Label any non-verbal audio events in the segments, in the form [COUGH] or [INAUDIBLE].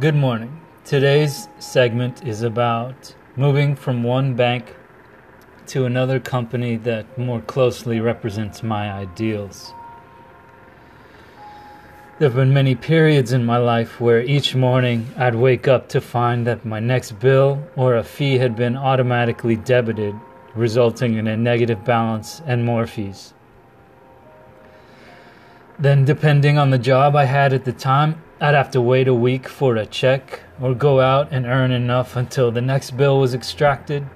Good morning. Today's segment is about moving from one bank to another company that more closely represents my ideals. There have been many periods in my life where each morning I'd wake up to find that my next bill or a fee had been automatically debited, resulting in a negative balance and more fees. Then, depending on the job I had at the time, I'd have to wait a week for a check or go out and earn enough until the next bill was extracted.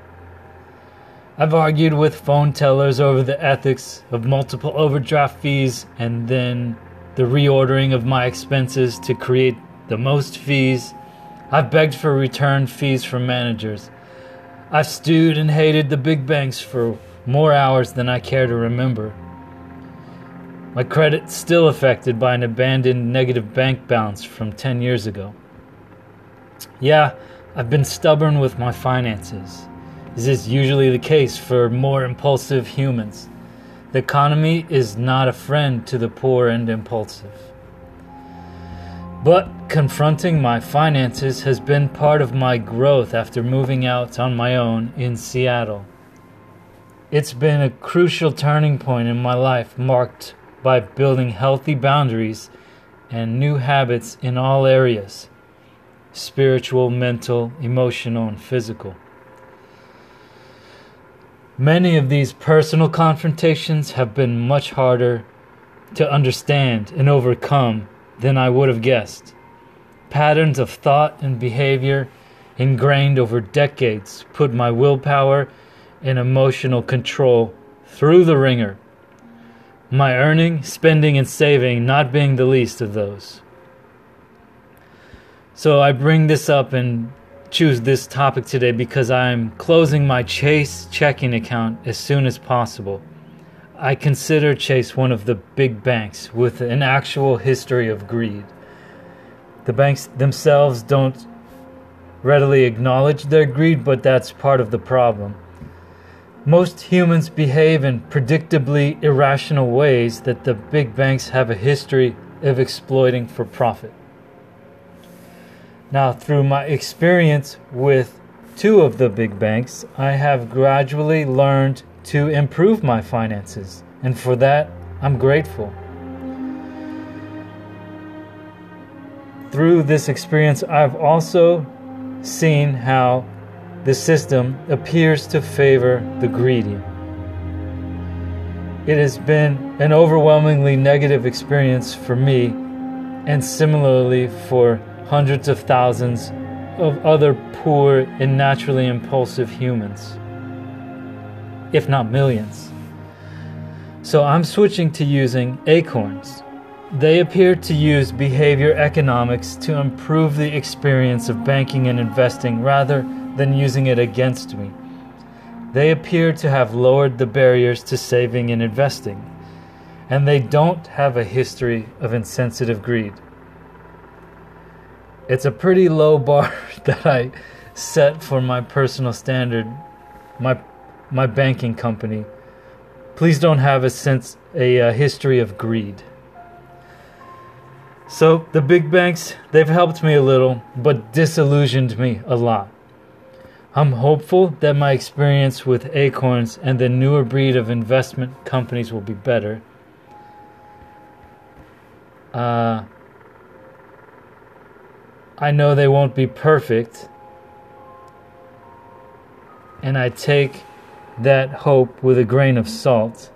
I've argued with phone tellers over the ethics of multiple overdraft fees and then the reordering of my expenses to create the most fees. I've begged for return fees from managers. I've stewed and hated the big banks for more hours than I care to remember. My credit's still affected by an abandoned negative bank balance from 10 years ago. Yeah, I've been stubborn with my finances. This is usually the case for more impulsive humans. The economy is not a friend to the poor and impulsive. But confronting my finances has been part of my growth after moving out on my own in Seattle. It's been a crucial turning point in my life marked by building healthy boundaries and new habits in all areas spiritual, mental, emotional, and physical. Many of these personal confrontations have been much harder to understand and overcome than I would have guessed. Patterns of thought and behavior ingrained over decades put my willpower and emotional control through the ringer my earning, spending, and saving not being the least of those. So I bring this up and choose this topic today because I'm closing my Chase checking account as soon as possible. I consider Chase one of the big banks with an actual history of greed. The banks themselves don't readily acknowledge their greed, but that's part of the problem. Most humans behave in predictably irrational ways that the big banks have a history of exploiting for profit. Now, through my experience with two of the big banks, I have gradually learned to improve my finances, and for that, I'm grateful. Through this experience, I've also seen how the system appears to favor the greedy. It has been an overwhelmingly negative experience for me, and similarly for hundreds of thousands of other poor and naturally impulsive humans, if not millions. So I'm switching to using acorns. They appear to use behavior economics to improve the experience of banking and investing rather than using it against me. They appear to have lowered the barriers to saving and investing, and they don't have a history of insensitive greed. It's a pretty low bar [LAUGHS] that I set for my personal standard, my my banking company. Please don't have a sense a, a history of greed. So the big banks, they've helped me a little, but disillusioned me a lot. I'm hopeful that my experience with Acorns and the newer breed of investment companies will be better. Uh, I know they won't be perfect, and I take that hope with a grain of salt.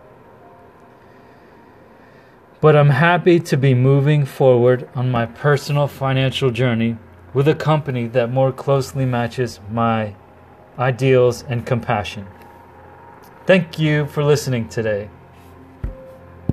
But I'm happy to be moving forward on my personal financial journey with a company that more closely matches my ideals, and compassion. Thank you for listening today.